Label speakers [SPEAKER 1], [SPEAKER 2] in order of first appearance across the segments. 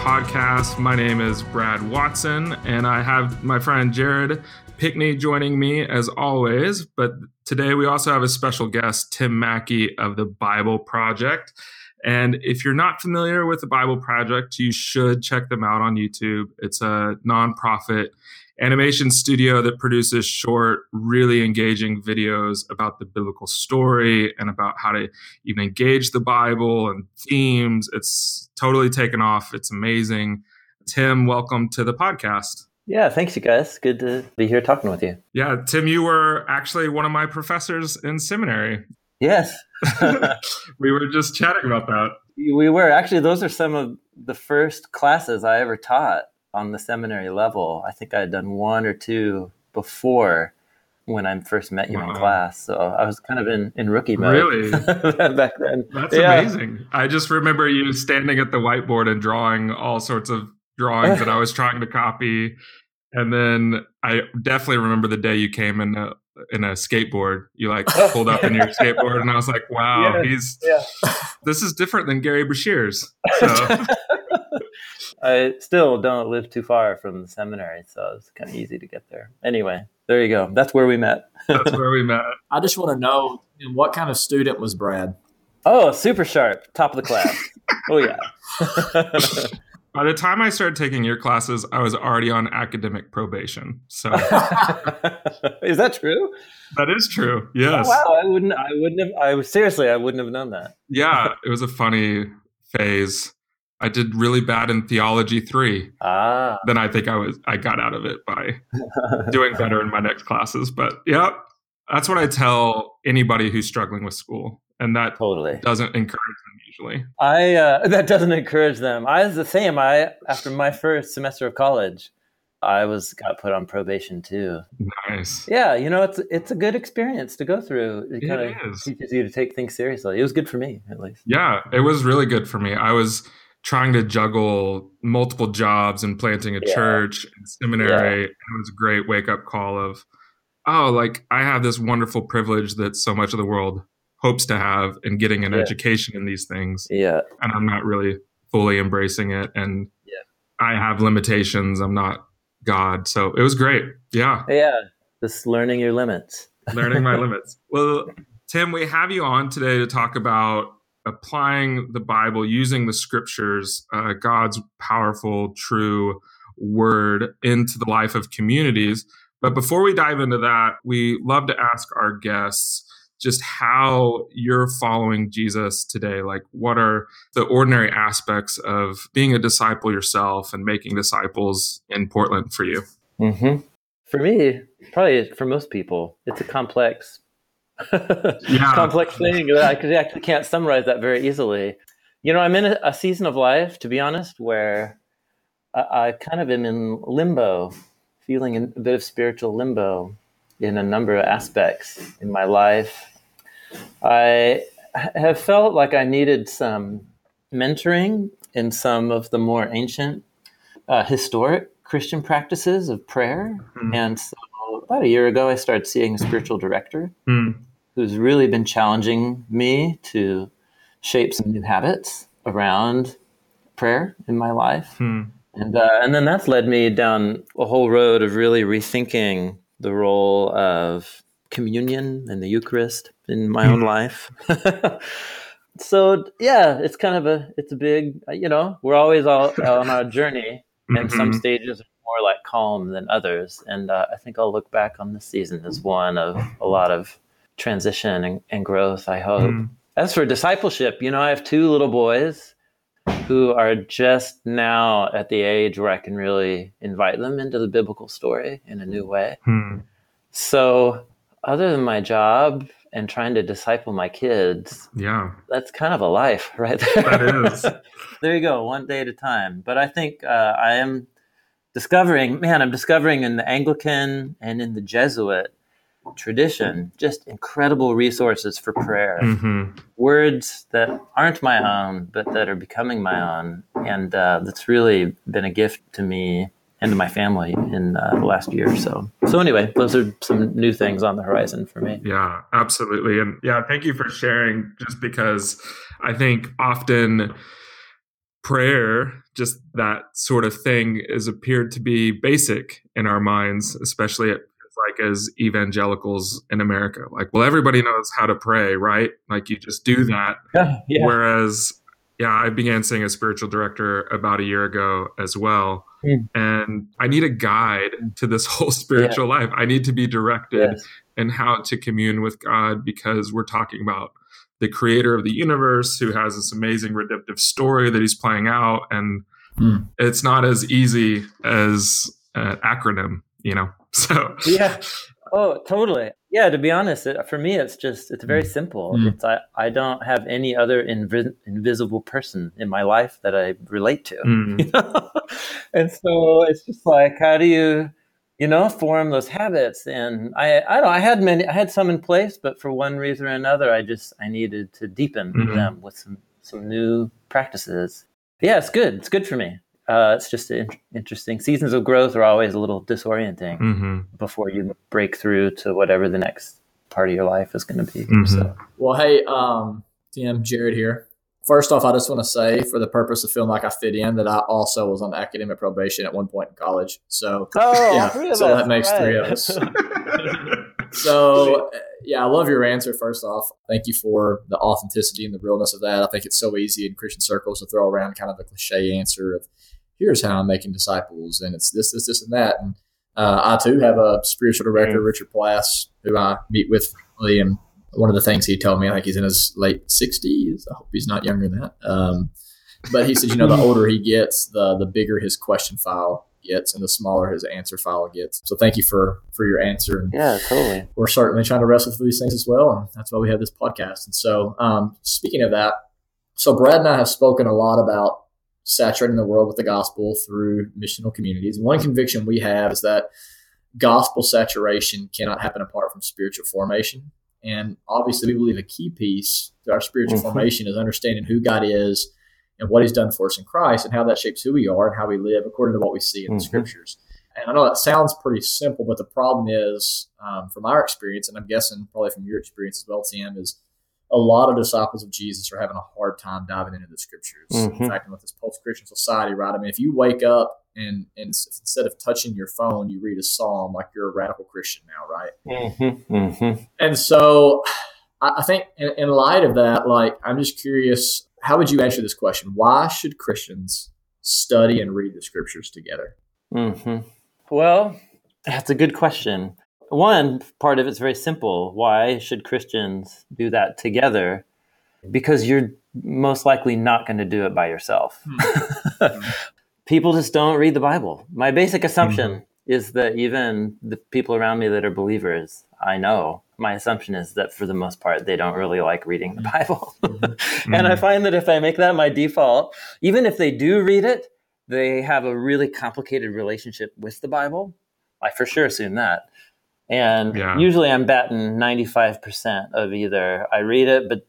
[SPEAKER 1] podcast. My name is Brad Watson, and I have my friend Jared Pickney joining me as always. But today we also have a special guest, Tim Mackie of the Bible Project. And if you're not familiar with the Bible Project, you should check them out on YouTube. It's a nonprofit animation studio that produces short, really engaging videos about the biblical story and about how to even engage the Bible and themes. It's totally taken off. It's amazing. Tim, welcome to the podcast.
[SPEAKER 2] Yeah, thanks, you guys. Good to be here talking with you.
[SPEAKER 1] Yeah, Tim, you were actually one of my professors in seminary.
[SPEAKER 2] Yes.
[SPEAKER 1] we were just chatting about that.
[SPEAKER 2] We were. Actually, those are some of the first classes I ever taught on the seminary level. I think I had done one or two before when I first met you wow. in class. So I was kind of in, in rookie mode.
[SPEAKER 1] Really?
[SPEAKER 2] back then.
[SPEAKER 1] That's yeah. amazing. I just remember you standing at the whiteboard and drawing all sorts of drawings that I was trying to copy. And then I definitely remember the day you came in a, in a skateboard. You like pulled up in your skateboard, and I was like, "Wow, yeah, he's yeah. this is different than Gerry Breshears." So.
[SPEAKER 2] I still don't live too far from the seminary, so it's kind of easy to get there. Anyway, there you go. That's where we met.
[SPEAKER 1] That's where we met.
[SPEAKER 3] I just want to know what kind of student was Brad?
[SPEAKER 2] Oh, super sharp, top of the class. oh yeah.
[SPEAKER 1] By the time I started taking your classes, I was already on academic probation. So,
[SPEAKER 2] is that true?
[SPEAKER 1] That is true. Yes.
[SPEAKER 2] Oh, wow, I wouldn't. I wouldn't have. I seriously, I wouldn't have known that.
[SPEAKER 1] Yeah, it was a funny phase. I did really bad in theology three.
[SPEAKER 2] Ah.
[SPEAKER 1] Then I think I was I got out of it by doing better in my next classes. But yeah, that's what I tell anybody who's struggling with school, and that
[SPEAKER 2] totally
[SPEAKER 1] doesn't encourage them usually.
[SPEAKER 2] I uh, that doesn't encourage them. I was the same. I after my first semester of college, I was got put on probation too.
[SPEAKER 1] Nice.
[SPEAKER 2] Yeah, you know it's it's a good experience to go through. It, it kind of teaches you to take things seriously. It was good for me at least.
[SPEAKER 1] Yeah, it was really good for me. I was trying to juggle multiple jobs and planting a yeah. church and seminary. Yeah. It was a great wake up call of, oh, like I have this wonderful privilege that so much of the world hopes to have in getting an yeah. education in these things.
[SPEAKER 2] Yeah.
[SPEAKER 1] And I'm not really fully embracing it. And
[SPEAKER 2] yeah.
[SPEAKER 1] I have limitations. I'm not God. So it was great. Yeah.
[SPEAKER 2] Yeah. Just learning your limits.
[SPEAKER 1] learning my limits. Well, Tim, we have you on today to talk about applying the Bible, using the scriptures, uh, God's powerful, true word into the life of communities. But before we dive into that, we love to ask our guests just how you're following Jesus today. Like, what are the ordinary aspects of being a disciple yourself and making disciples in Portland for you?
[SPEAKER 2] Mm-hmm. For me, probably for most people, it's a complex yeah. complex thing that I actually can't summarize that very easily. You know, I'm in a, a season of life, to be honest, where I, I, kind of am in limbo, feeling a bit of spiritual limbo in a number of aspects in my life. I have felt like I needed some mentoring in some of the more ancient, uh, historic Christian practices of prayer. Mm. And so about a year ago, I started seeing a spiritual director. Mm who's really been challenging me to shape some new habits around prayer in my life. Hmm. And, uh, and then that's led me down a whole road of really rethinking the role of communion and the Eucharist in my hmm. own life. so yeah, it's kind of a it's a big you know we're always all on our journey, and mm-hmm. some stages are more like calm than others. And uh, I think I'll look back on this season as one of a lot of transition and, and growth, I hope. Mm. As for discipleship, you know, I have two little boys who are just now at the age where I can really invite them into the biblical story in a new way. Mm. So, other than my job and trying to disciple my kids,
[SPEAKER 1] yeah,
[SPEAKER 2] that's kind of a life right there.
[SPEAKER 1] That is.
[SPEAKER 2] there you go, one day at a time. But I think uh, I am discovering, man, I'm discovering in the Anglican and in the Jesuit tradition just incredible resources for prayer. Mm-hmm. Words that aren't my own, but that are becoming my own. And uh, that's really been a gift to me and to my family in uh, the last year or so. So, anyway, those are some new things on the horizon for me.
[SPEAKER 1] Yeah, absolutely. And yeah, thank you for sharing just because I think often prayer just that sort of thing is appeared to be basic in our minds especially at like as evangelicals in America. Like, well, everybody knows how to pray, right? Like, you just do that. yeah. Whereas, yeah, I began seeing a spiritual director about a year ago as well. Mm. And I need a guide to this whole spiritual yeah. life. I need to be directed yes. in how to commune with God because we're talking about the creator of the universe who has this amazing redemptive story that he's playing out. And mm. it's not as easy as an acronym, you know? So,
[SPEAKER 2] yeah. Oh, totally. Yeah, to be honest, it, for me, it's just, it's very mm. simple. Mm. It's, I, I don't have any other invi- invisible person in my life that I relate to. Mm. You know? and so it's just like, how do you, you know, form those habits. And I, I don't, know, I had many, I had some in place, but for one reason or another, I just, I needed to deepen mm-hmm. them with some, some new practices. Yeah, it's good. It's good for me. Uh, it's just in- interesting. Seasons of growth are always a little disorienting mm-hmm. before you break through to whatever the next part of your life is going to be. Mm-hmm. So,
[SPEAKER 3] well, hey, um, Tim, Jared here. First off, I just want to say, for the purpose of feeling like I fit in, that I also was on academic probation at one point in college. So,
[SPEAKER 2] oh, yeah,
[SPEAKER 3] so that makes right. three of us. so, yeah, I love your answer. First off, thank you for the authenticity and the realness of that. I think it's so easy in Christian circles to throw around kind of the cliche answer of, "Here's how I'm making disciples," and it's this, this, this, and that. And uh, I too have a spiritual director, Richard Plass, who I meet with and one of the things he told me, I think he's in his late 60s. I hope he's not younger than that. Um, but he said, you know, the older he gets, the the bigger his question file gets, and the smaller his answer file gets. So thank you for for your answer. And
[SPEAKER 2] yeah, totally.
[SPEAKER 3] We're certainly trying to wrestle through these things as well, and that's why we have this podcast. And so, um, speaking of that, so Brad and I have spoken a lot about saturating the world with the gospel through missional communities. One conviction we have is that gospel saturation cannot happen apart from spiritual formation. And obviously, we believe a key piece to our spiritual mm-hmm. formation is understanding who God is and what He's done for us in Christ and how that shapes who we are and how we live according to what we see in mm-hmm. the scriptures. And I know that sounds pretty simple, but the problem is, um, from our experience, and I'm guessing probably from your experience as well, Tim, is a lot of disciples of Jesus are having a hard time diving into the scriptures. Mm-hmm. In fact, with this post Christian society, right? I mean, if you wake up and, and instead of touching your phone, you read a psalm like you're a radical Christian now, right? Mm-hmm, mm-hmm. And so I, I think in, in, light of that, like, I'm just curious, how would you answer this question? Why should Christians study and read the scriptures together?
[SPEAKER 2] Mm-hmm. Well, that's a good question. One part of it's very simple. Why should Christians do that together? Because you're most likely not going to do it by yourself. Hmm. people just don't read the Bible. My basic assumption mm-hmm. is that even the people around me that are believers, I know, my assumption is that for the most part, they don't really like reading the Bible. mm-hmm. and I find that if I make that my default, even if they do read it, they have a really complicated relationship with the Bible. I for sure assume that. And yeah. usually I'm batting 95% of either I read it, but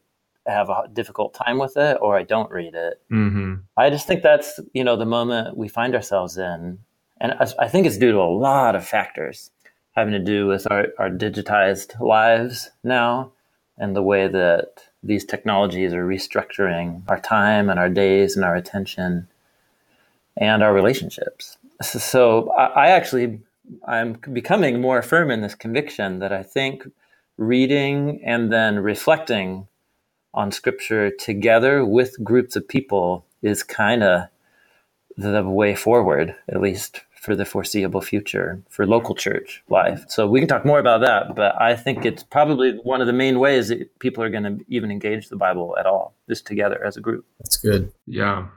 [SPEAKER 2] have a difficult time with it or I don't read it. Mm-hmm. I just think that's, you know, the moment we find ourselves in. And I, I, think it's due to a lot of factors having to do with our, our digitized lives now and the way that these technologies are restructuring our time and our days and our attention and our relationships. So I, I actually, I'm becoming more firm in this conviction that I think reading and then reflecting on scripture together with groups of people is kind of the way forward, at least for the foreseeable future for local church life. So we can talk more about that, but I think it's probably one of the main ways that people are going to even engage the Bible at all, just together as a group.
[SPEAKER 3] That's good.
[SPEAKER 1] Yeah.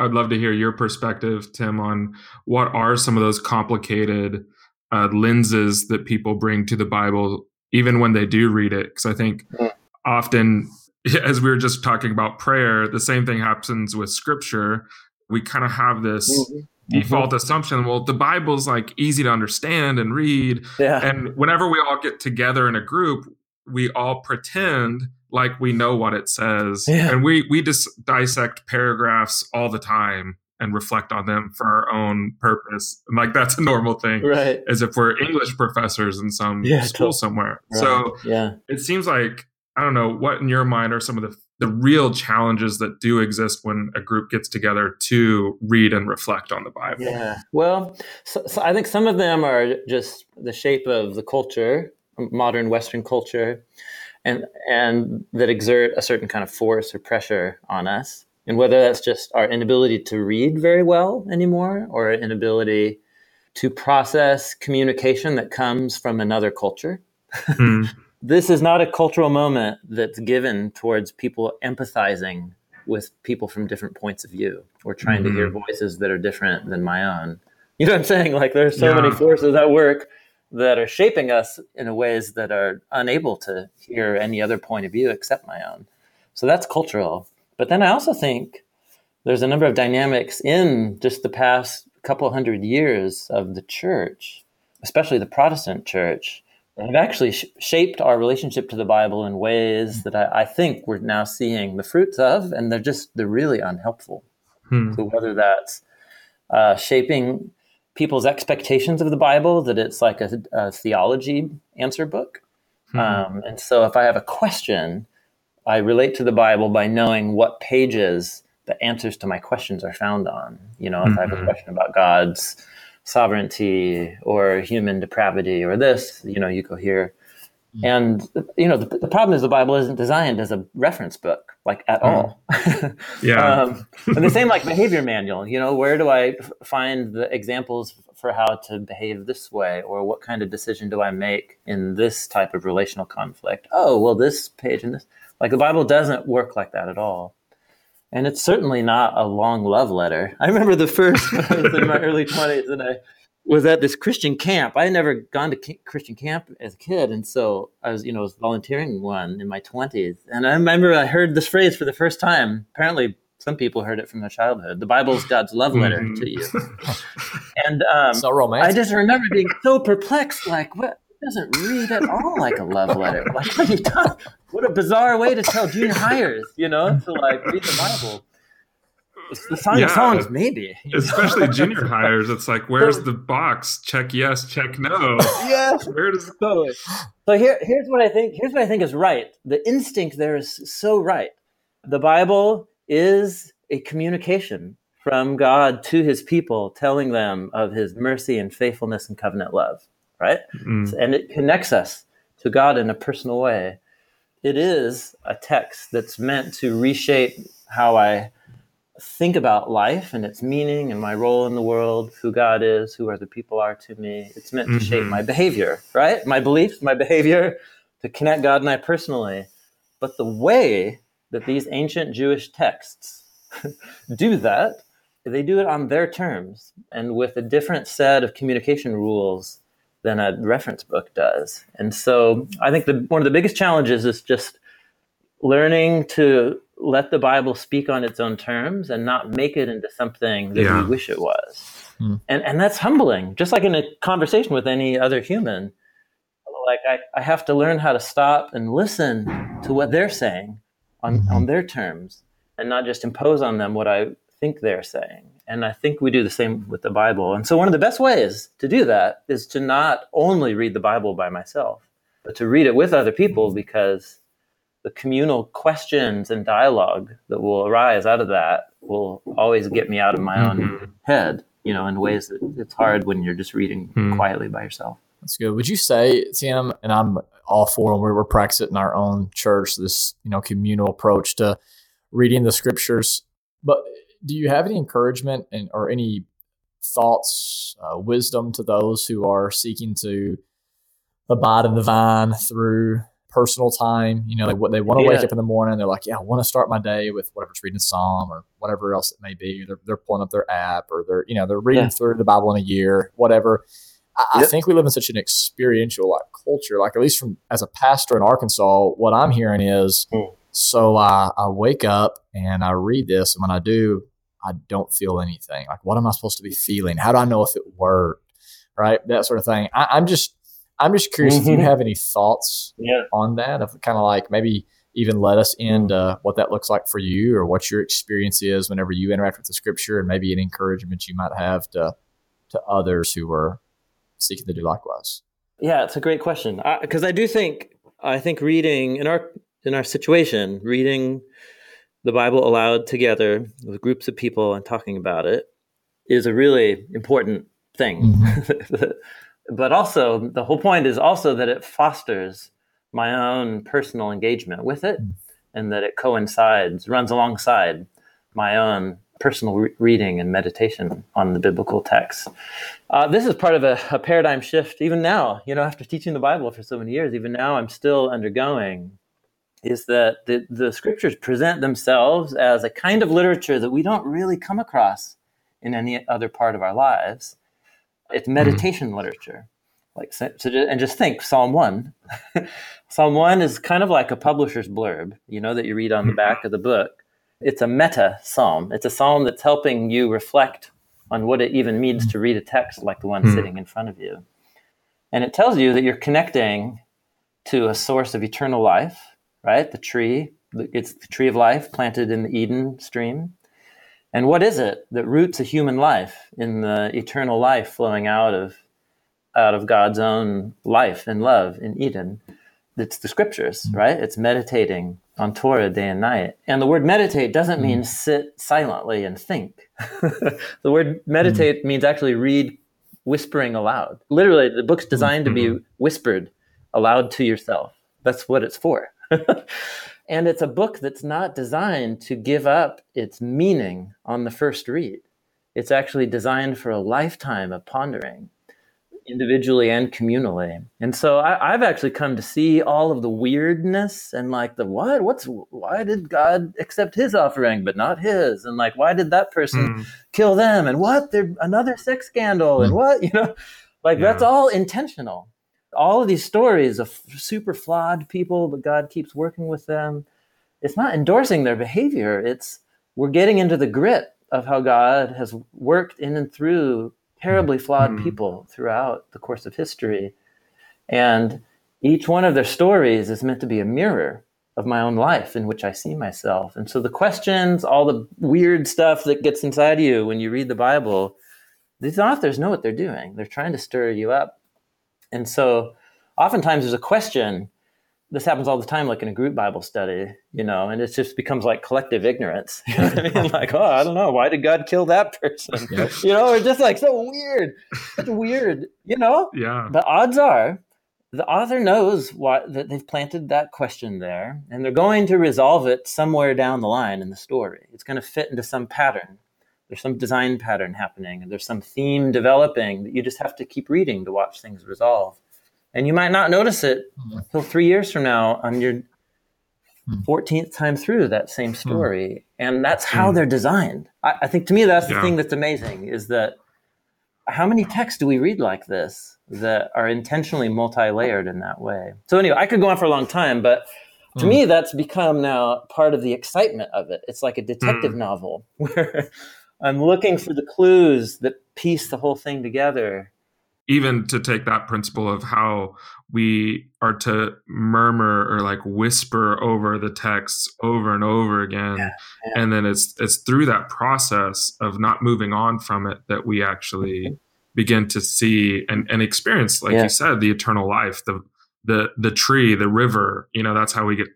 [SPEAKER 1] I'd love to hear your perspective, Tim, on what are some of those complicated uh, lenses that people bring to the Bible, even when they do read it. Because I think mm. often as we were just talking about prayer, the same thing happens with scripture. We kind of have this mm-hmm. default mm-hmm. assumption well the bible's like easy to understand and read yeah. and whenever we all get together in a group we all pretend like we know what it says. Yeah. and we we just dissect paragraphs all the time and reflect on them for our own purpose. And like that's a normal thing
[SPEAKER 2] right.
[SPEAKER 1] as if we're english professors in some yeah, school totally. somewhere. Right. so
[SPEAKER 2] yeah.
[SPEAKER 1] it seems like i don't know what in your mind are some of the the real challenges that do exist when a group gets together to read and reflect on the bible?
[SPEAKER 2] Yeah. Well so, so i think some of them are just the shape of the culture modern western culture and and that exert a certain kind of force or pressure on us and whether that's just our inability to read very well anymore or our inability to process communication that comes from another culture mm. this is not a cultural moment that's given towards people empathizing with people from different points of view or trying mm-hmm. to hear hmm. voices that are different than my own you know what i'm saying like there's so yeah. many forces at work that are shaping us in ways that are unable to hear any other point of view except my own. So that's cultural. But then I also think there's a number of dynamics in just the past couple hundred years of the church, especially the Protestant church, that have actually sh- shaped our relationship to the Bible in ways that I, I, think we're now seeing the fruits of, and they're just they're really unhelpful. Hmm. So whether that's uh, shaping people's expectations of the Bible that it's like a, a theology answer book. Mm-hmm. Um, and so if I have a question, I relate to the Bible by knowing what pages the answers to my questions are found on. You know, if mm-hmm. I have a mm-hmm. question about God's sovereignty or human depravity or this, you know, you go here. Mm. And you know, the, the, problem is the Bible isn't designed as a reference book, like at mm. all.
[SPEAKER 1] yeah. um,
[SPEAKER 2] and the same like behavior manual. You know, where do I find the examples for how to behave this way, or what kind of decision do I make in this type of relational conflict? Oh, well, this page and this. Like the Bible doesn't work like that at all. And it's certainly not a long love letter. I remember the first I was in my early twenties, and I was at this Christian camp. I had never gone to Christian camp as a kid, and so I was, you know, was volunteering one in my twenties. And I remember I heard this phrase for the first time. Apparently, some people heard it from their childhood. The Bible is God's love letter mm-hmm. to you. and um,
[SPEAKER 3] so romantic.
[SPEAKER 2] I just remember being so perplexed, like, what? It doesn't read at all like a love letter. Like, what, what a bizarre way to tell junior highers, you know, to like read the Bible the song yeah, of songs, maybe.
[SPEAKER 1] Especially junior highers. It's like, where's the box? Check yes, check no.
[SPEAKER 2] yes.
[SPEAKER 1] Where does
[SPEAKER 2] totally. So here, here's what I think. Here's what I think is right. The instinct there is so right. The Bible is a communication from God to His people, telling them of His mercy and faithfulness and covenant love. Right, mm. and it connects us to God in a personal way. It is a text that's meant to reshape how I think about life and its meaning and my role in the world, who God is, who other people are to me. It's meant to mm-hmm. shape my behavior, right? My beliefs, my behavior, to connect God and I personally. But the way that these ancient Jewish texts do that, they do it on their terms and with a different set of communication rules than a reference book does. And so I think the, one of the biggest challenges is just learning to let the Bible speak on its own terms and not make it into something that yeah. we wish it was. Mm. And and that's humbling. Just like in a conversation with any other human, like I, I have to learn how to stop and listen to what they're saying on, mm-hmm. on their terms and not just impose on them what I think they're saying. And I think we do the same with the Bible. And so one of the best ways to do that is to not only read the Bible by myself, but to read it with other people because the communal questions and dialogue that will arise out of that will always get me out of my mm-hmm. own head, you know, in ways that it's hard when you're just reading mm-hmm. quietly by yourself.
[SPEAKER 3] That's good. Would you say, Tim, and I'm all for when we're practicing in our own church, this, you know, communal approach to reading the scriptures, but do you have any encouragement and or any thoughts, uh, wisdom to those who are seeking to abide in the vine through personal time. You know, they, they want to yeah. wake up in the morning. They're like, yeah, I want to start my day with whatever's reading a psalm or whatever else it may be. They're, they're pulling up their app or they're, you know, they're reading yeah. through the Bible in a year, whatever. I, yep. I, think we live in such an experiential like culture, like at least from as a pastor in Arkansas, what I'm hearing is, mm. so I, I wake up and I read this. And when I do, I don't feel anything. Like, what am I supposed to be feeling? How do I know if it worked? Right, that sort of thing. I, am just I'm just curious mm-hmm. if you mm-hmm. have any thoughts
[SPEAKER 2] yeah.
[SPEAKER 3] on that. Of kind of like maybe even let us into what that looks like for you or what your experience is whenever you interact with the scripture and maybe an encouragement you might have to to others who are seeking to do likewise
[SPEAKER 2] yeah it's a great question because I, I do think i think reading in our in our situation reading the bible aloud together with groups of people and talking about it is a really important thing mm-hmm. but also the whole point is also that it fosters my own personal engagement with it mm. and that it coincides, runs alongside my own personal re- reading and meditation on the biblical text. Uh, this is part of a, a, paradigm shift, even now, you know, after teaching the Bible for so many years, even now I'm still undergoing. Is that the, the scriptures present themselves as a kind of literature that we don't really come across in any other part of our lives? It's mm-hmm. meditation mm-hmm. literature. Like so, and just think psalm 1 psalm 1 is kind of like a publisher's blurb you know that you read on the back of the book. It's a meta psalm. It's a psalm that's helping you reflect on what it even means to read a text like the one hmm. sitting in front of you. And it tells you that you're connecting to a source of eternal life right? The tree it's the tree of life planted in the eden stream and what is it that roots a human life in the eternal life flowing out of out of God's own life and love in Eden. It's the scriptures, mm-hmm. right? It's meditating on Torah day and night. And the word meditate doesn't mean mm. sit silently and think. the word meditate mm. means actually read whispering aloud. Literally, the book's designed mm-hmm. to be mm-hmm. whispered aloud to yourself. That's what it's for. and it's a book that's not designed to give up its meaning on the first read. It's actually designed for a lifetime of pondering individually and communally. And so I, have actually come to see all of the weirdness and like the what? What's why did God accept his offering but not his? And like why did that person mm. kill them? And what? They're another sex scandal and hmm. what? You know, like yeah. that's all intentional. All of these stories of super flawed people, but God keeps working with them. It's not endorsing their behavior. It's we're getting into the grit of how God has worked in and through terribly flawed mm. people throughout the course of history. And each one of their stories is meant to be a mirror of my own life in which I see myself. And so the questions, all the weird stuff that gets inside you when you read the Bible, these authors know what they're doing. They're trying to stir you up. And so oftentimes there's a question this happens all the time, like in a group Bible study, you know, and it just becomes like collective ignorance. You know what I mean? Like, oh, I don't know, why did God kill that person? Yep. You know, or just like so weird, such weird, you know.
[SPEAKER 1] Yeah.
[SPEAKER 2] The odds are, the author knows why that they've planted that question there, and they're going to resolve it somewhere down the line in the story. It's going to fit into some pattern. There's some design pattern happening, and there's some theme developing that you just have to keep reading to watch things resolve and you might not notice it until three years from now on your 14th hmm. time through that same hmm. story and that's how hmm. they're designed I, I, think to me that's the yeah. thing that's amazing is that how many texts do we read like this that are intentionally multi-layered in that way so anyway i could go on for a long time but to mm. me that's become now part of the excitement of it it's like a detective mm. novel where i'm looking for the clues that piece the whole thing together.
[SPEAKER 1] Even to take that principle of how we are to murmur or like whisper over the texts over and over again. Yeah, yeah. and then it's it's through that process of not moving on from it that we actually begin to see and, and experience like yeah. you said the eternal life the the the tree the river. You know that's how we get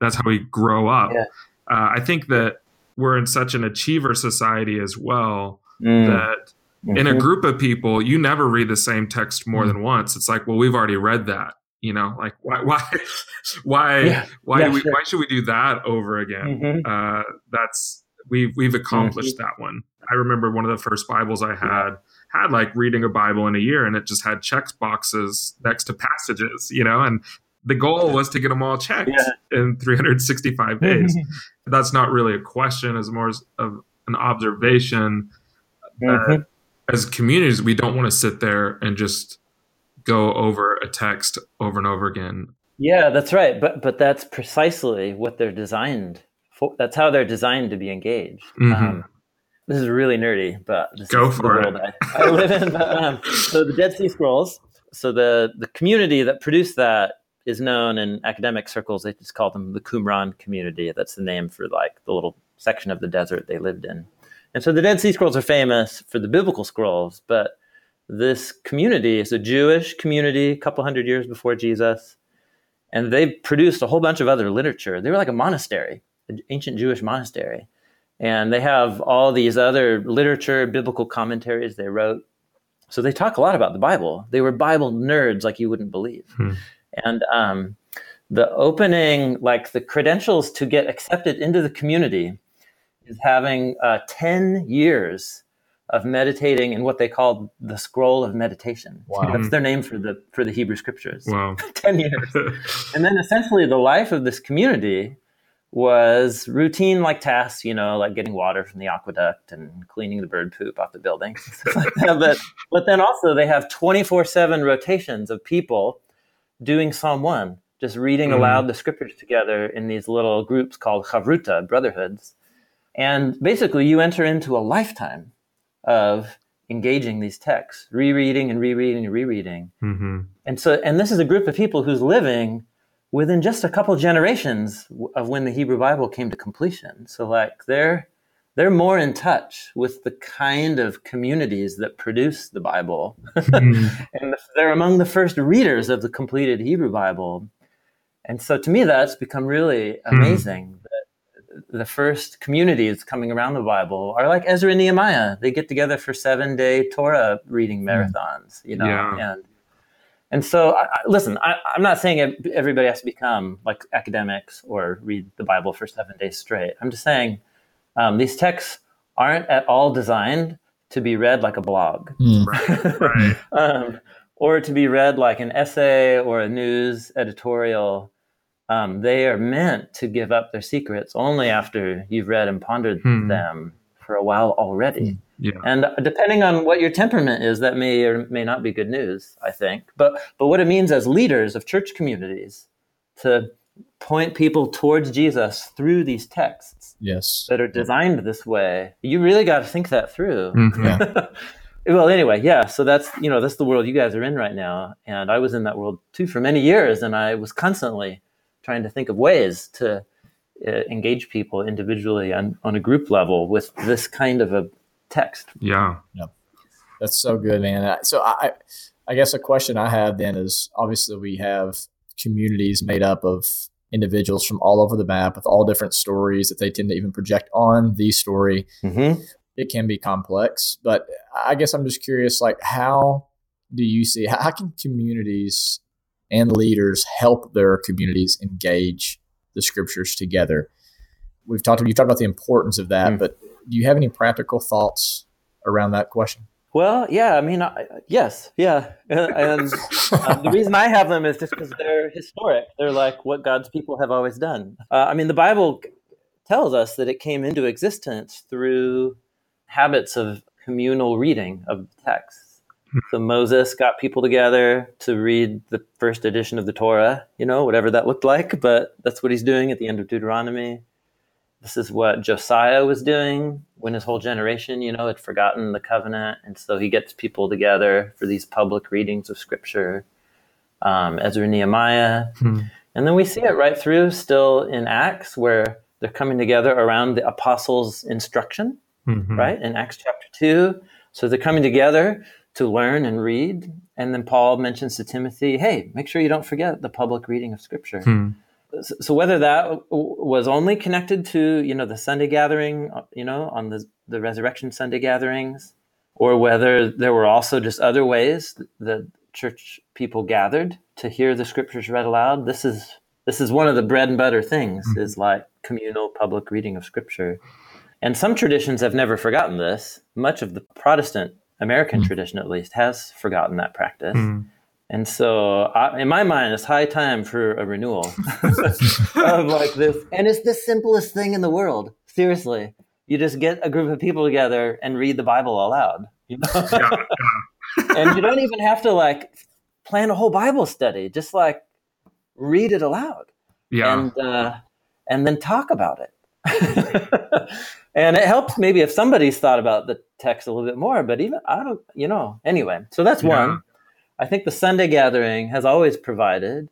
[SPEAKER 1] that's how we grow up. Uh, i think that we're in such an achiever society as well mm. that Mm-hmm. In a mm-hmm. group of people, you never read the same text more mm-hmm. than once. It's like, well, we've already read that. You know, like why, why, why, yeah. why yeah, do we, sure. why should we do that over again? Mm-hmm. Uh, that's we've we've accomplished mm-hmm. that one. I remember one of the first Bibles I had had like reading a Bible in a year, and it just had check boxes next to passages. You know, and the goal was to get them all checked yeah. in 365 days. That's not really a question, as more of an observation. Mm-hmm as communities, we don't want to sit there and just go over a text over and over again.
[SPEAKER 2] Yeah, that's right. But but that's precisely what they're designed for. That's how they're designed to be engaged. Mm-hmm. Um, this is really nerdy, but this
[SPEAKER 1] Go
[SPEAKER 2] is
[SPEAKER 1] for
[SPEAKER 2] the world I, I, live in. But, um, so the Dead Sea Scrolls. So the the community that produced that is known in academic circles. They just call them the Qumran community. That's the name for like the little section of the desert they lived in. And so the Dead Sea Scrolls are famous for the biblical scrolls, but this community is a Jewish community, a couple hundred years before Jesus, and they produced a whole bunch of other literature. They were like a monastery, an ancient Jewish monastery. And they have all these other literature, biblical commentaries they wrote. So they talk a lot about the Bible. They were Bible nerds like you wouldn't believe. Hmm. And um, the opening, like the credentials to get accepted into the community, is having uh, 10 years of meditating in what they call the scroll of meditation. Wow. That's their name for the for the Hebrew scriptures.
[SPEAKER 1] Wow.
[SPEAKER 2] 10 years. and then essentially the life of this community was routine like tasks, you know, like getting water from the aqueduct and cleaning the bird poop off the building. but, but then also they have 24 7 rotations of people doing Psalm 1, just reading mm. aloud the scriptures together in these little groups called chavruta, brotherhoods. And basically, you enter into a lifetime of engaging these texts, rereading and rereading and rereading. Mm-hmm. And so, and this is a group of people who's living within just a couple generations of when the Hebrew Bible came to completion. So like they're they're more in touch with the kind of communities that produce the Bible. Mm. and they're among the first readers of the completed Hebrew Bible. And so to me that's become really hmm. amazing mm. that the first communities coming around the Bible are like Ezra and Nehemiah. They get together for 7-day Torah reading hmm. marathons, you know, yeah. and and so, I, listen, I, am not saying everybody has to become like academics or read the Bible for seven days straight. I'm just saying um, these texts aren't at all designed to be read like a blog,
[SPEAKER 1] mm. right, right.
[SPEAKER 2] um, or to be read like an essay or a news editorial. Um, they are meant to give up their secrets only after you've read and pondered hmm. them for a while already.
[SPEAKER 1] Yeah.
[SPEAKER 2] And depending on what your temperament is, that may or may not be good news, I think. But but what it means as leaders of church communities to point people towards Jesus through these texts.
[SPEAKER 3] Yes.
[SPEAKER 2] That are designed this way. You really got to think that through.
[SPEAKER 1] Mm-hmm. Yeah.
[SPEAKER 2] well, anyway, yeah, so that's, you know, that's the world you guys are in right now, and I was in that world too for many years and I was constantly trying to think of ways to uh, engage people individually on, on a group level with this kind of a text.
[SPEAKER 1] Yeah.
[SPEAKER 3] Yeah. That's so good, man. So I, I guess a question I have then is obviously we have communities made up of individuals from all over the map with all different stories that they tend to even project on the story. Mm-hmm. It can be complex, but I guess I'm just curious, like how do you see how can communities and leaders help their communities engage the scriptures together? We've talked you talked about the importance of that, mm. but do you have any practical thoughts around that question?
[SPEAKER 2] Well, yeah, I mean, I, yes, yeah, and uh, the reason I have them is just because they're historic. They're like what God's people have always done. Uh, I mean, the Bible tells us that it came into existence through habits of communal reading of texts. So Moses got people together to read the first edition of the Torah, you know, whatever that looked like, but that's what he's doing at the end of Deuteronomy. This is what Josiah was doing when his whole generation, you know, had forgotten the covenant. And so he gets people together for these public readings of scripture, um, Ezra Nehemiah. Hmm. And then we see it right through still in Acts where they're coming together around the apostles' instruction, mm-hmm. right? In Acts chapter 2. So they're coming together to learn and read. And then Paul mentions to Timothy, hey, make sure you don't forget the public reading of scripture. Hmm so whether that was only connected to you know the Sunday gathering, uh, you know, on the the Resurrection Sunday gatherings, or whether there were also just other ways that church people gathered to hear the scriptures read aloud. This is this is one of the bread and butter things mm-hmm. is like communal public reading of scripture. And some traditions have never forgotten this. Much of the Protestant American mm-hmm. tradition, at least, has forgotten that practice. Mm-hmm. And so, I, in my mind, it's high time for a renewal of like this. And it's the simplest thing in the world. Seriously, you just get a group of people together and read the Bible aloud. You know, yeah, yeah. and you don't even have to like plan a whole Bible study. Just like read it aloud.
[SPEAKER 1] Yeah,
[SPEAKER 2] and uh, and then talk about it. and it helps maybe if somebody's thought about the text a little bit more, but even I don't, you know, anyway. So that's yeah. one. I think the Sunday gathering has always provided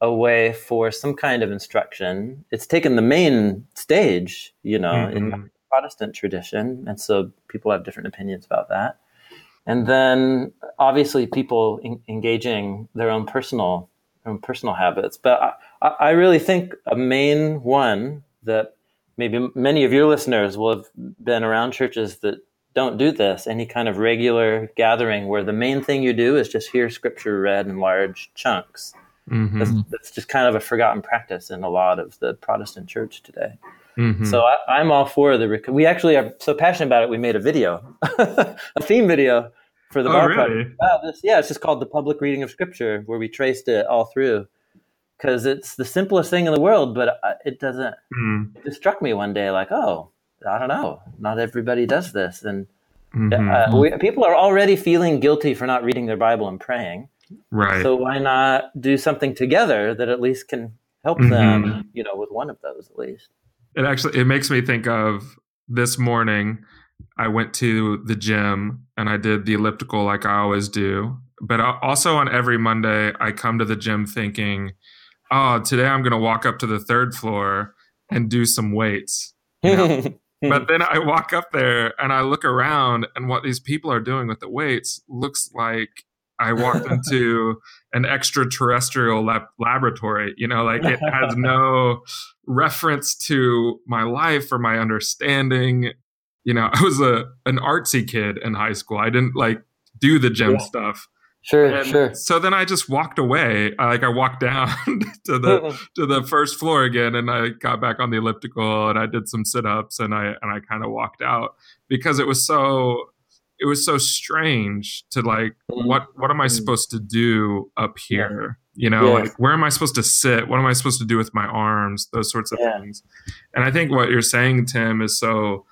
[SPEAKER 2] a way for some kind of instruction. It's taken the main stage, you know, mm-hmm. in Protestant tradition, and so people have different opinions about that. And then obviously people in, engaging their own personal own personal habits. But I, I really think a main one that maybe many of your listeners will have been around churches that don't do this any kind of regular gathering where the main thing you do is just hear scripture read in large chunks mm-hmm. that's, that's, just kind of a forgotten practice in a lot of the protestant church today mm-hmm. so I, am all for the rec- we actually are so passionate about it we made a video a theme video for the oh, bar really? this, yeah it's just called the public reading of scripture where we traced it all through because it's the simplest thing in the world, but it doesn't. Mm. It struck me one day, like, oh, I don't know, not everybody does this, and mm-hmm. uh, we, people are already feeling guilty for not reading their Bible and praying.
[SPEAKER 1] Right.
[SPEAKER 2] So why not do something together that at least can help mm-hmm. them, you know, with one of those at least.
[SPEAKER 1] It actually it makes me think of this morning. I went to the gym and I did the elliptical like I always do. But also on every Monday, I come to the gym thinking, oh, today I'm going to walk up to the third floor and do some weights. You know? but hmm. then I walk up there and I look around, and what these people are doing with the weights looks like I walked into an extraterrestrial lab- laboratory. You know, like it has no reference to my life or my understanding. You know, I was a an artsy kid in high school. I didn't like do the gym yeah. stuff.
[SPEAKER 2] Sure, and sure.
[SPEAKER 1] So then I just walked away. Like I walked down to the to the first floor again, and I got back on the elliptical, and I did some sit ups, and I and I kind of walked out because it was so it was so strange to like mm-hmm. what what am I mm-hmm. supposed to do up here? You know, yes. like where am I supposed to sit? What am I supposed to do with my arms? Those sorts of yeah. things. And I think what you're saying, Tim, is so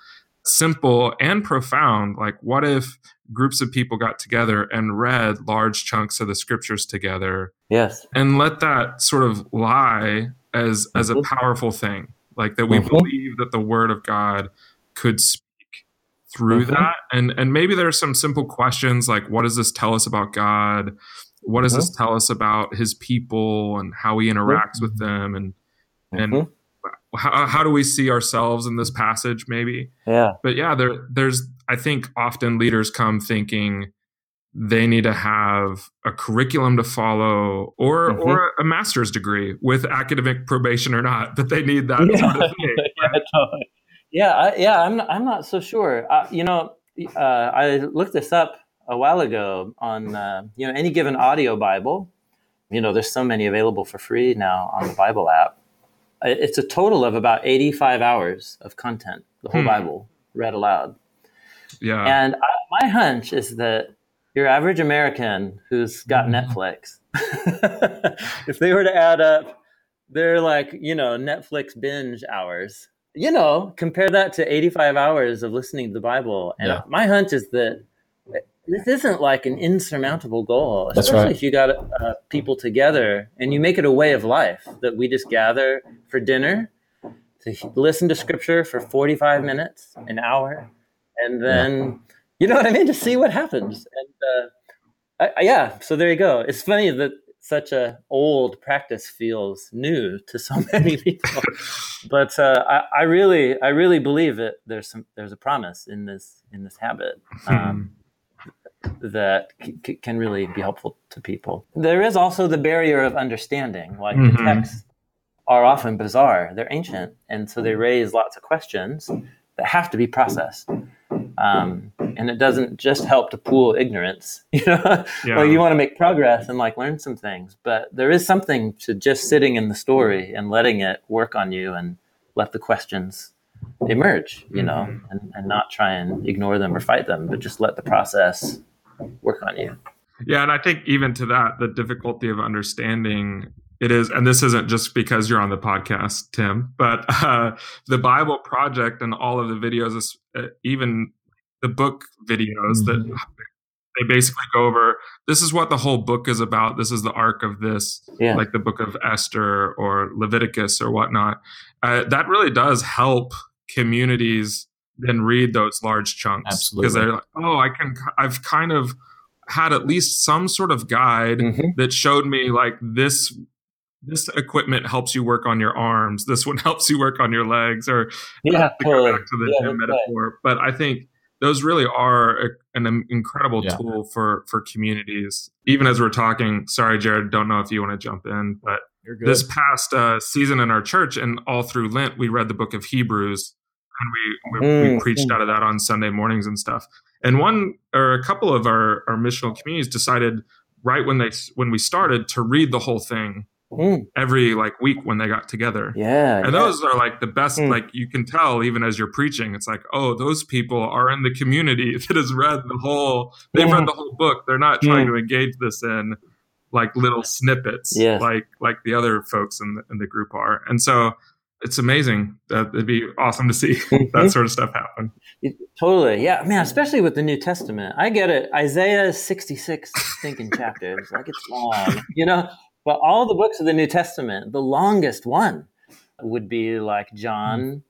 [SPEAKER 1] simple and profound. Like, what if groups of people got together and read large chunks of the scriptures together?
[SPEAKER 2] Yes.
[SPEAKER 1] And let that sort of lie as as a mm-hmm. powerful thing. Like that we mm-hmm. believe that the word of God could speak through mm-hmm. that. And and maybe there are some simple questions like what does this tell us about God? What does this mm-hmm. tell us about his people and how he interacts with them and and mm-hmm how, how do we see ourselves in this passage maybe
[SPEAKER 2] yeah
[SPEAKER 1] but yeah there there's i think often leaders come thinking they need to have a curriculum to follow or mm-hmm. or a master's degree with academic probation or not but they need that yeah. sort of thing
[SPEAKER 2] yeah, totally. yeah I, yeah i'm not, i'm not so sure uh, you know uh, i looked this up a while ago on uh, you know any given audio bible you know there's so many available for free now on the bible app it's a total of about 85 hours of content, the whole hmm. Bible read aloud.
[SPEAKER 1] Yeah.
[SPEAKER 2] And I, my hunch is that your average American who's got mm-hmm. Netflix, if they were to add up their like, you know, Netflix binge hours, you know, compare that to 85 hours of listening to the Bible. And yeah. my hunch is that this isn't like an insurmountable goal, especially right. if you got uh, people together and you make it a way of life that we just gather for dinner to listen to scripture for 45 minutes, an hour, and then, you know what I mean, to see what happens. And uh, I, I, yeah, so there you go. It's funny that such a old practice feels new to so many people, but uh, I, I, really, I really believe that there's some, there's a promise in this, in this habit. Hmm. Um, that c- can really be helpful to people. There is also the barrier of understanding. Like mm-hmm. the texts are often bizarre, they're ancient, and so they raise lots of questions that have to be processed. Um, and it doesn't just help to pool ignorance, you know. Yeah. like you want to make progress and like learn some things, but there is something to just sitting in the story and letting it work on you and let the questions emerge, you know, mm-hmm. and, and not try and ignore them or fight them, but just let the process work on you.
[SPEAKER 1] Yeah, and I think even to that, the difficulty of understanding it is, and this isn't just because you're on the podcast, Tim, but uh, the Bible Project and all of the videos, uh, even the book videos mm-hmm. that they basically go over this is what the whole book is about this is the arc of this
[SPEAKER 2] yeah.
[SPEAKER 1] like the book of esther or leviticus or whatnot uh, that really does help communities then read those large chunks because they're like, oh, I can, I've kind of had at least some sort of guide mm-hmm. that showed me like this this equipment helps you work on your arms this one helps you work on your legs or
[SPEAKER 2] yeah
[SPEAKER 1] to totally. back to the yeah, metaphor right. but i think those really are a, an incredible yeah. tool for for communities even as we're talking sorry jared don't know if you want to jump in but this past uh, season in our church and all through lent we read the book of hebrews and we we, mm, we preached mm. out of that on sunday mornings and stuff and one or a couple of our, our missional communities decided right when they when we started to read the whole thing mm. every like week when they got together.
[SPEAKER 2] Yeah.
[SPEAKER 1] And
[SPEAKER 2] yeah.
[SPEAKER 1] those are like the best mm. like you can tell even as you're preaching it's like oh those people are in the community that has read the whole they've read the whole book. They're not trying mm. to engage this in like little snippets yes. like like the other folks in the, in the group are. And so it's amazing. That it'd be awesome to see that mm-hmm. sort of stuff happen.
[SPEAKER 2] Totally, yeah, man. Especially with the New Testament, I get it. Isaiah sixty six thinking chapters, like it's long, you know. But all the books of the New Testament, the longest one would be like John mm.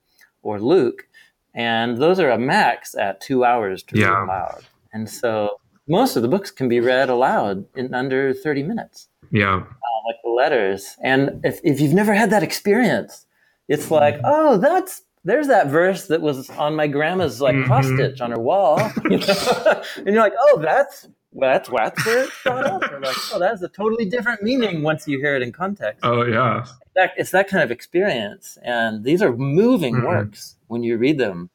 [SPEAKER 2] or Luke, and those are a max at two hours to yeah. read aloud. And so most of the books can be read aloud in under thirty minutes.
[SPEAKER 1] Yeah,
[SPEAKER 2] uh, like the letters. And if if you've never had that experience it's like, oh, that's there's that verse that was on my grandma's like mm-hmm. cross stitch on her wall, and you're like, oh, that's that's that's where it's brought up. Like, oh, that's a totally different meaning once you hear it in context.
[SPEAKER 1] Oh yeah,
[SPEAKER 2] that, it's that kind of experience, and these are moving mm-hmm. works when you read them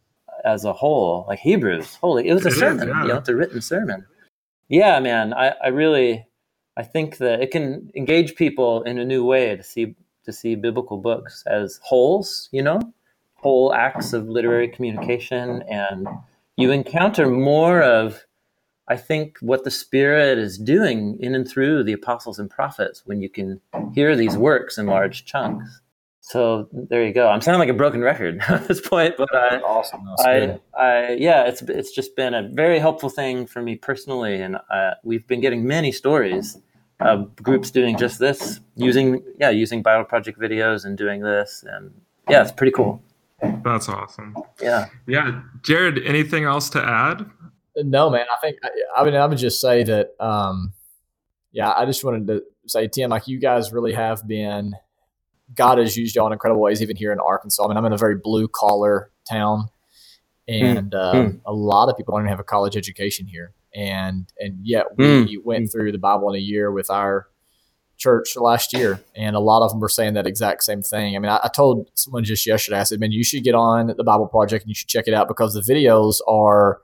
[SPEAKER 2] as a whole. Like Hebrews, holy, it was a it sermon. Is, yeah. You know, it's a written sermon. Yeah, man, I, I really, I think that it can engage people in a new way to see to see biblical books as wholes, you know, whole acts of literary communication. And you encounter more of, I think, what the Spirit is doing in and through the apostles and prophets when you can hear these works in large chunks. So there you go. I'm sounding like a broken record at this point, but I,
[SPEAKER 3] awesome.
[SPEAKER 2] I, I, yeah, it's it's just been a very helpful thing for me personally, and uh, we've been getting many stories uh, groups doing just this, using yeah, using Bible Project videos and doing this, and yeah, it's pretty cool.
[SPEAKER 1] That's awesome.
[SPEAKER 2] Yeah,
[SPEAKER 1] yeah. Jared, anything else to add?
[SPEAKER 3] No, man. I think I mean I would just say that. Um, yeah, I just wanted to say, Tim, like you guys really have been. God has used y'all in incredible ways, even here in Arkansas. I mean, I'm in a very blue collar town, and mm. Um, a lot of people don't even have a college education here and and yet we mm. went through the Bible in a year with our church last year, and a lot of them were saying that exact same thing. I mean, I, I, told someone just yesterday, I said, "Man, you should get on the Bible Project and you should check it out because the videos are."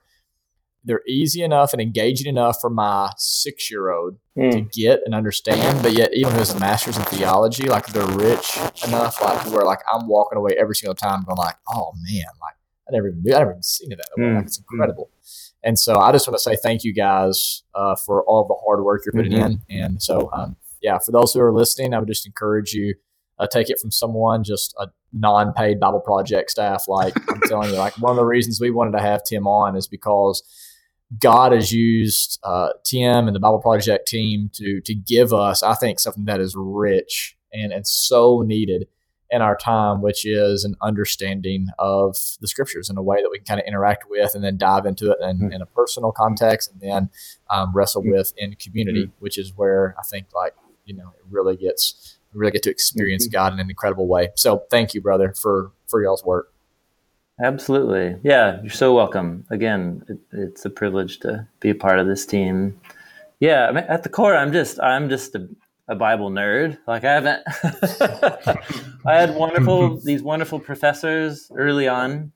[SPEAKER 3] They're easy enough and engaging enough for my six year old mm. to get and understand, but yet even as a master's in theology, like they're rich enough, like where like I'm walking away every single time going like, oh man, like I never even knew, I never even seen it that way. Mm. Like it's incredible. And so I just want to say thank you guys uh, for all the hard work you're putting mm-hmm. in. And so, um, yeah, for those who are listening, I would just encourage you uh, take it from someone, just a non-paid Bible Project staff. Like I'm telling you, like one of the reasons we wanted to have Tim on is because God has used uh, Tim and the Bible Project team to to give us, I think, something that is rich and and so needed in our time, which is an understanding of the scriptures in a way that we can kind of interact with and then dive into it in, mm-hmm. in a personal context and then um, wrestle mm-hmm. with in community, mm-hmm. which is where I think like, you know, it really gets, we really get to experience mm-hmm. God in an incredible way. So thank you, brother, for, for y'all's work.
[SPEAKER 2] Absolutely. Yeah. You're so welcome. Again, it, it's a privilege to be a part of this team. Yeah. I mean, at the core, I'm just, I'm just a, a Bible nerd. Like I haven't. I had wonderful these wonderful professors early on.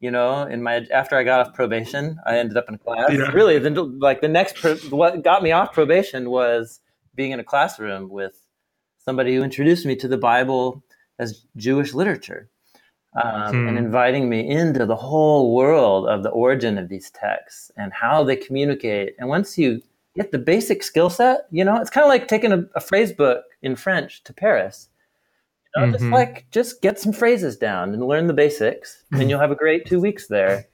[SPEAKER 2] You know, in my after I got off probation, I ended up in a class. Yeah. Really, the, like the next pro, what got me off probation was being in a classroom with somebody who introduced me to the Bible as Jewish literature. Um, hmm. and inviting me into the whole world of the origin of these texts and how they communicate. And once you get the basic skill set. You know, it's kind of like taking a, a, phrase book in French to Paris. You know, mm-hmm. just like just get some phrases down and learn the basics, and you'll have a great two weeks there.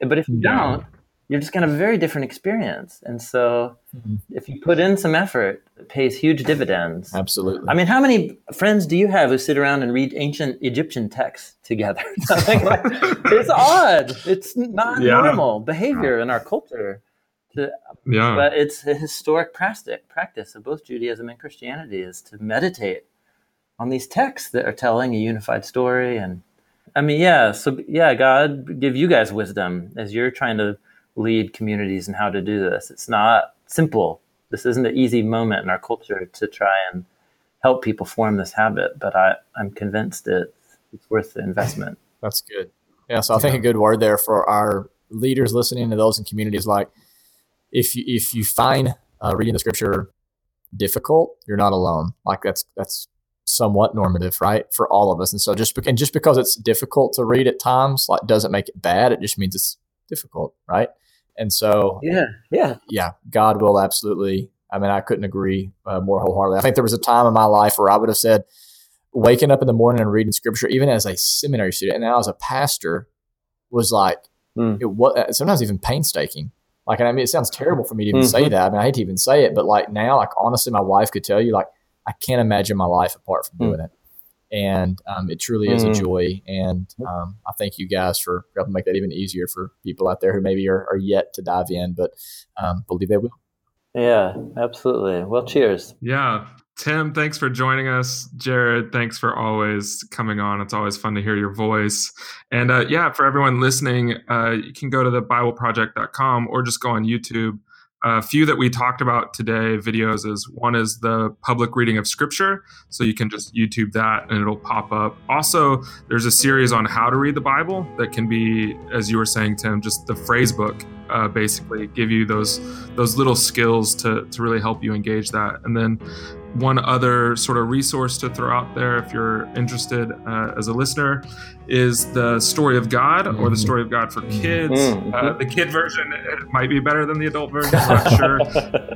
[SPEAKER 2] But if you don't, you're just going to have a very different experience. And so mm-hmm. if you put in some effort, it pays huge dividends.
[SPEAKER 3] Absolutely.
[SPEAKER 2] I mean, how many friends do you have who sit around and read ancient Egyptian texts together? like, it's odd. It's not yeah. normal behavior in our culture. To, yeah. But it's a historic practice, practice of both Judaism and Christianity is to meditate on these texts that are telling a unified story. And I mean, yeah, so yeah, God give you guys wisdom as you're trying to lead communities and how to do this. It's not simple. This isn't an easy moment in our culture to try and help people form this habit, but I, I'm convinced it, it's worth the investment.
[SPEAKER 3] That's good. Yeah, so I think a good word there for our leaders listening to those in communities like if you, if you find uh, reading the scripture difficult, you're not alone. Like that's that's somewhat normative, right, for all of us. And so just and just because it's difficult to read at times, like doesn't make it bad. It just means it's difficult, right? And so,
[SPEAKER 2] yeah, yeah,
[SPEAKER 3] yeah, God will absolutely. I mean, I couldn't agree uh, more wholeheartedly. I think there was a time in my life where I would have said, waking up in the morning and reading scripture, even as a seminary student, and now as a pastor, was like mm. it was sometimes even painstaking. Like, and I mean, it sounds terrible for me to even mm-hmm. say that. I mean, I hate to even say it, but like now, like honestly, my wife could tell you, like, I can't imagine my life apart from mm. doing it and um, it truly is mm. a joy. And um, I thank you guys for helping make that even easier for people out there who maybe are, are yet to dive in, but um, believe they will.
[SPEAKER 2] Yeah, absolutely. Well, cheers.
[SPEAKER 1] Yeah. Tim, thanks for joining us. Jared, thanks for always coming on. It's always fun to hear your voice. And uh, yeah, for everyone listening, uh, you can go to the BibleProject.com or just go on YouTube a few that we talked about today videos is one is the public reading of scripture so you can just youtube that and it'll pop up also there's a series on how to read the bible that can be as you were saying tim just the phrase book uh, basically give you those those little skills to to really help you engage that and then one other sort of resource to throw out there if you're interested uh, as a listener is the story of god or the mm-hmm. story of god for kids mm-hmm. uh, the kid version might be better than the adult version i'm not sure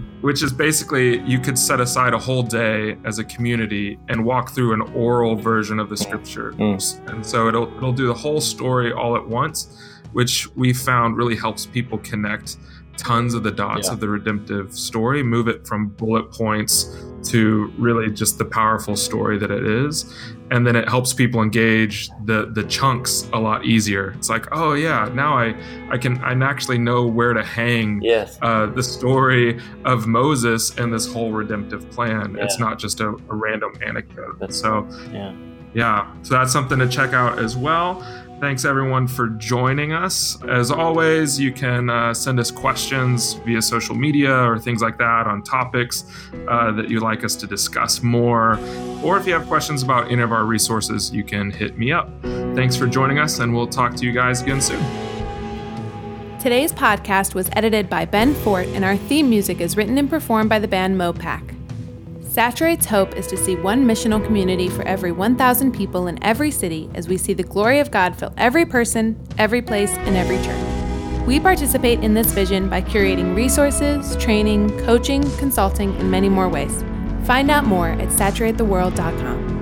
[SPEAKER 1] which is basically you could set aside a whole day as a community and walk through an oral version of the scriptures mm. and so it'll it'll do the whole story all at once which we found really helps people connect tons of the dots yeah. of the redemptive story, move it from bullet points to really just the powerful story that it is. And then it helps people engage the the chunks a lot easier. It's like, oh yeah, now I I can I actually know where to hang
[SPEAKER 2] yes.
[SPEAKER 1] uh, the story of Moses and this whole redemptive plan. Yeah. It's not just a, a random anecdote. That's, so
[SPEAKER 2] yeah.
[SPEAKER 1] Yeah. So that's something to check out as well. Thanks everyone for joining us. As always, you can uh, send us questions via social media or things like that on topics uh, that you'd like us to discuss more. Or if you have questions about any of our resources, you can hit me up. Thanks for joining us, and we'll talk to you guys again soon.
[SPEAKER 4] Today's podcast was edited by Ben Fort, and our theme music is written and performed by the band Mopac. Saturate's hope is to see one missional community for every 1,000 people in every city as we see the glory of God fill every person, every place, and every church. We participate in this vision by curating resources, training, coaching, consulting, and many more ways. Find out more at saturatetheworld.com.